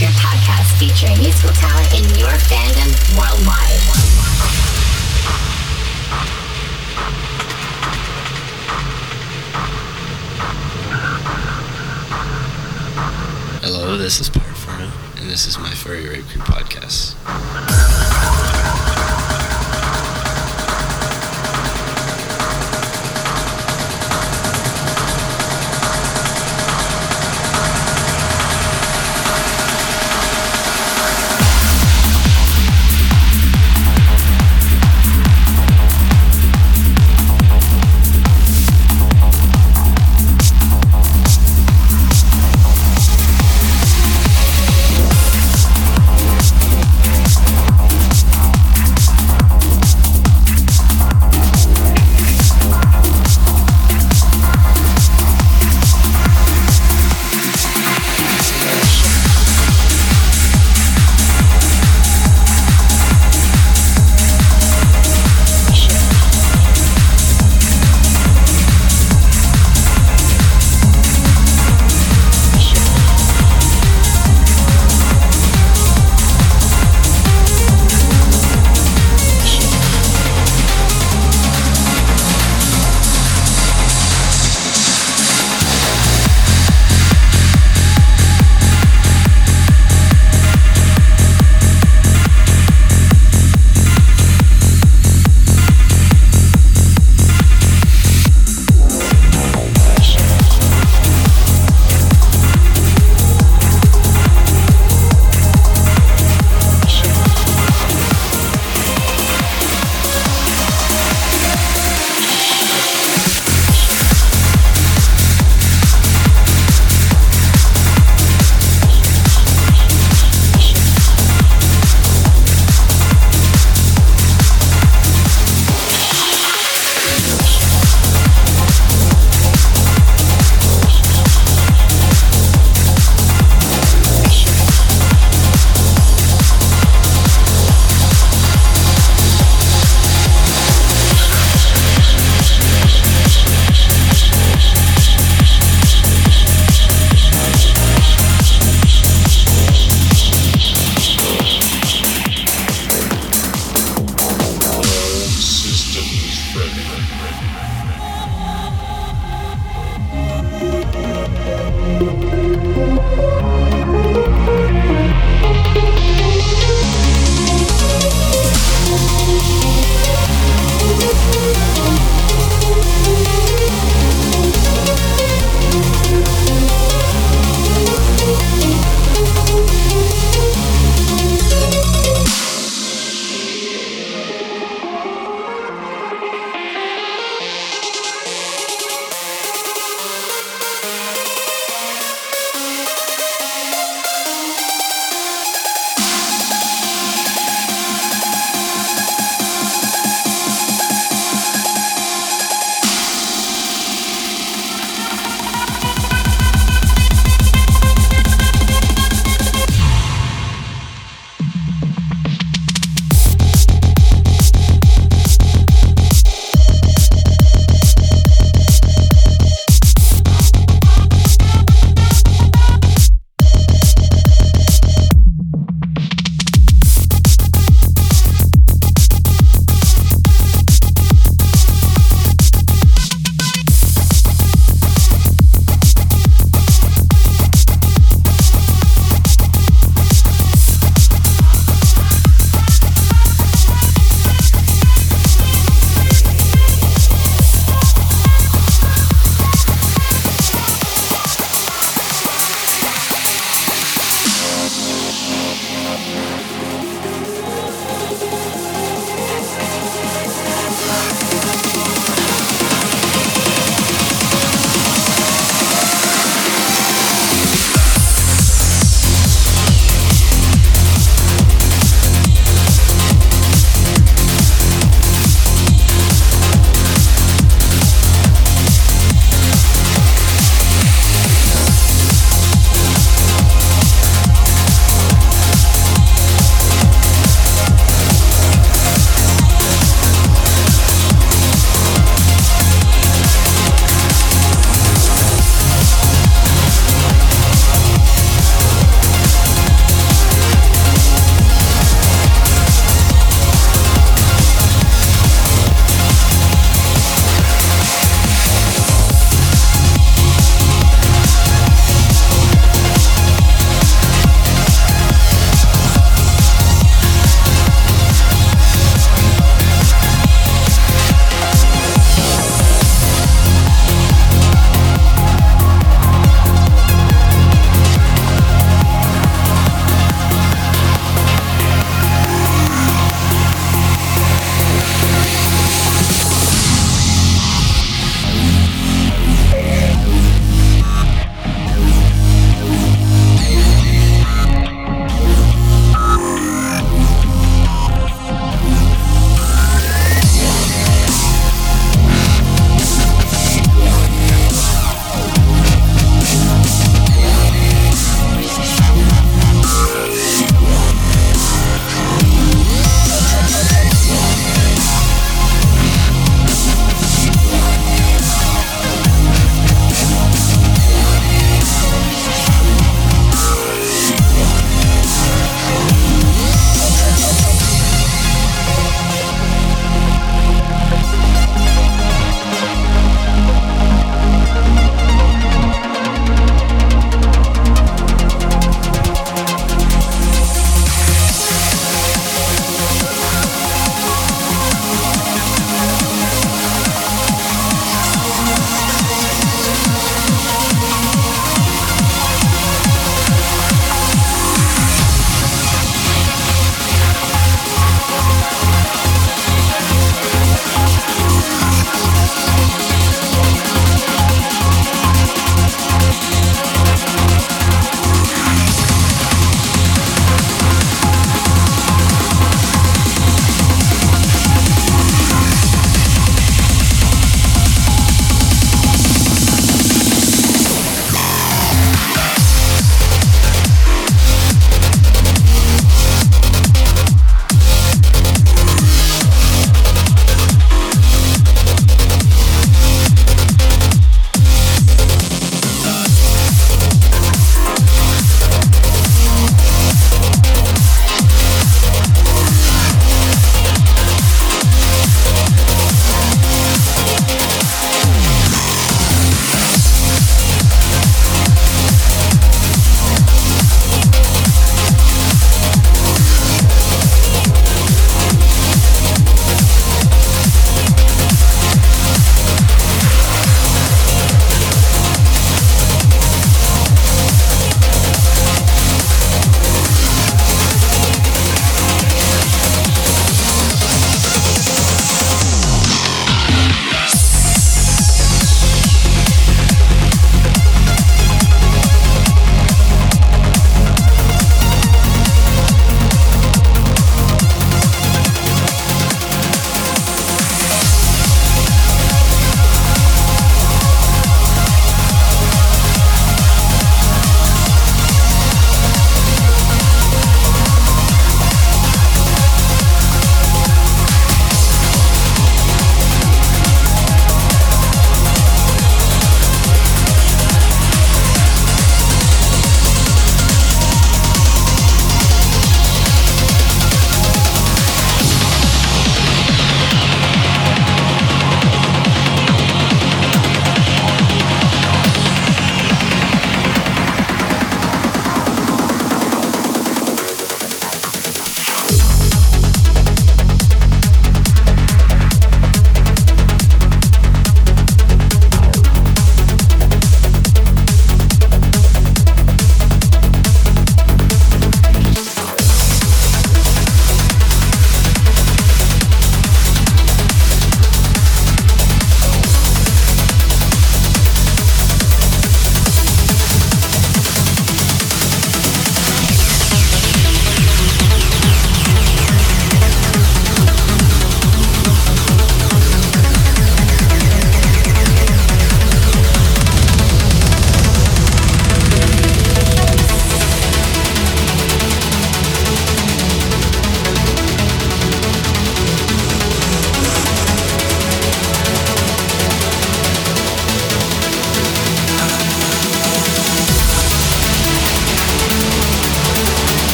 Crew podcast featuring musical talent in your fandom worldwide. Hello, this is Parforno, and this is my Furry Rave Crew podcast.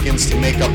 Begins to make up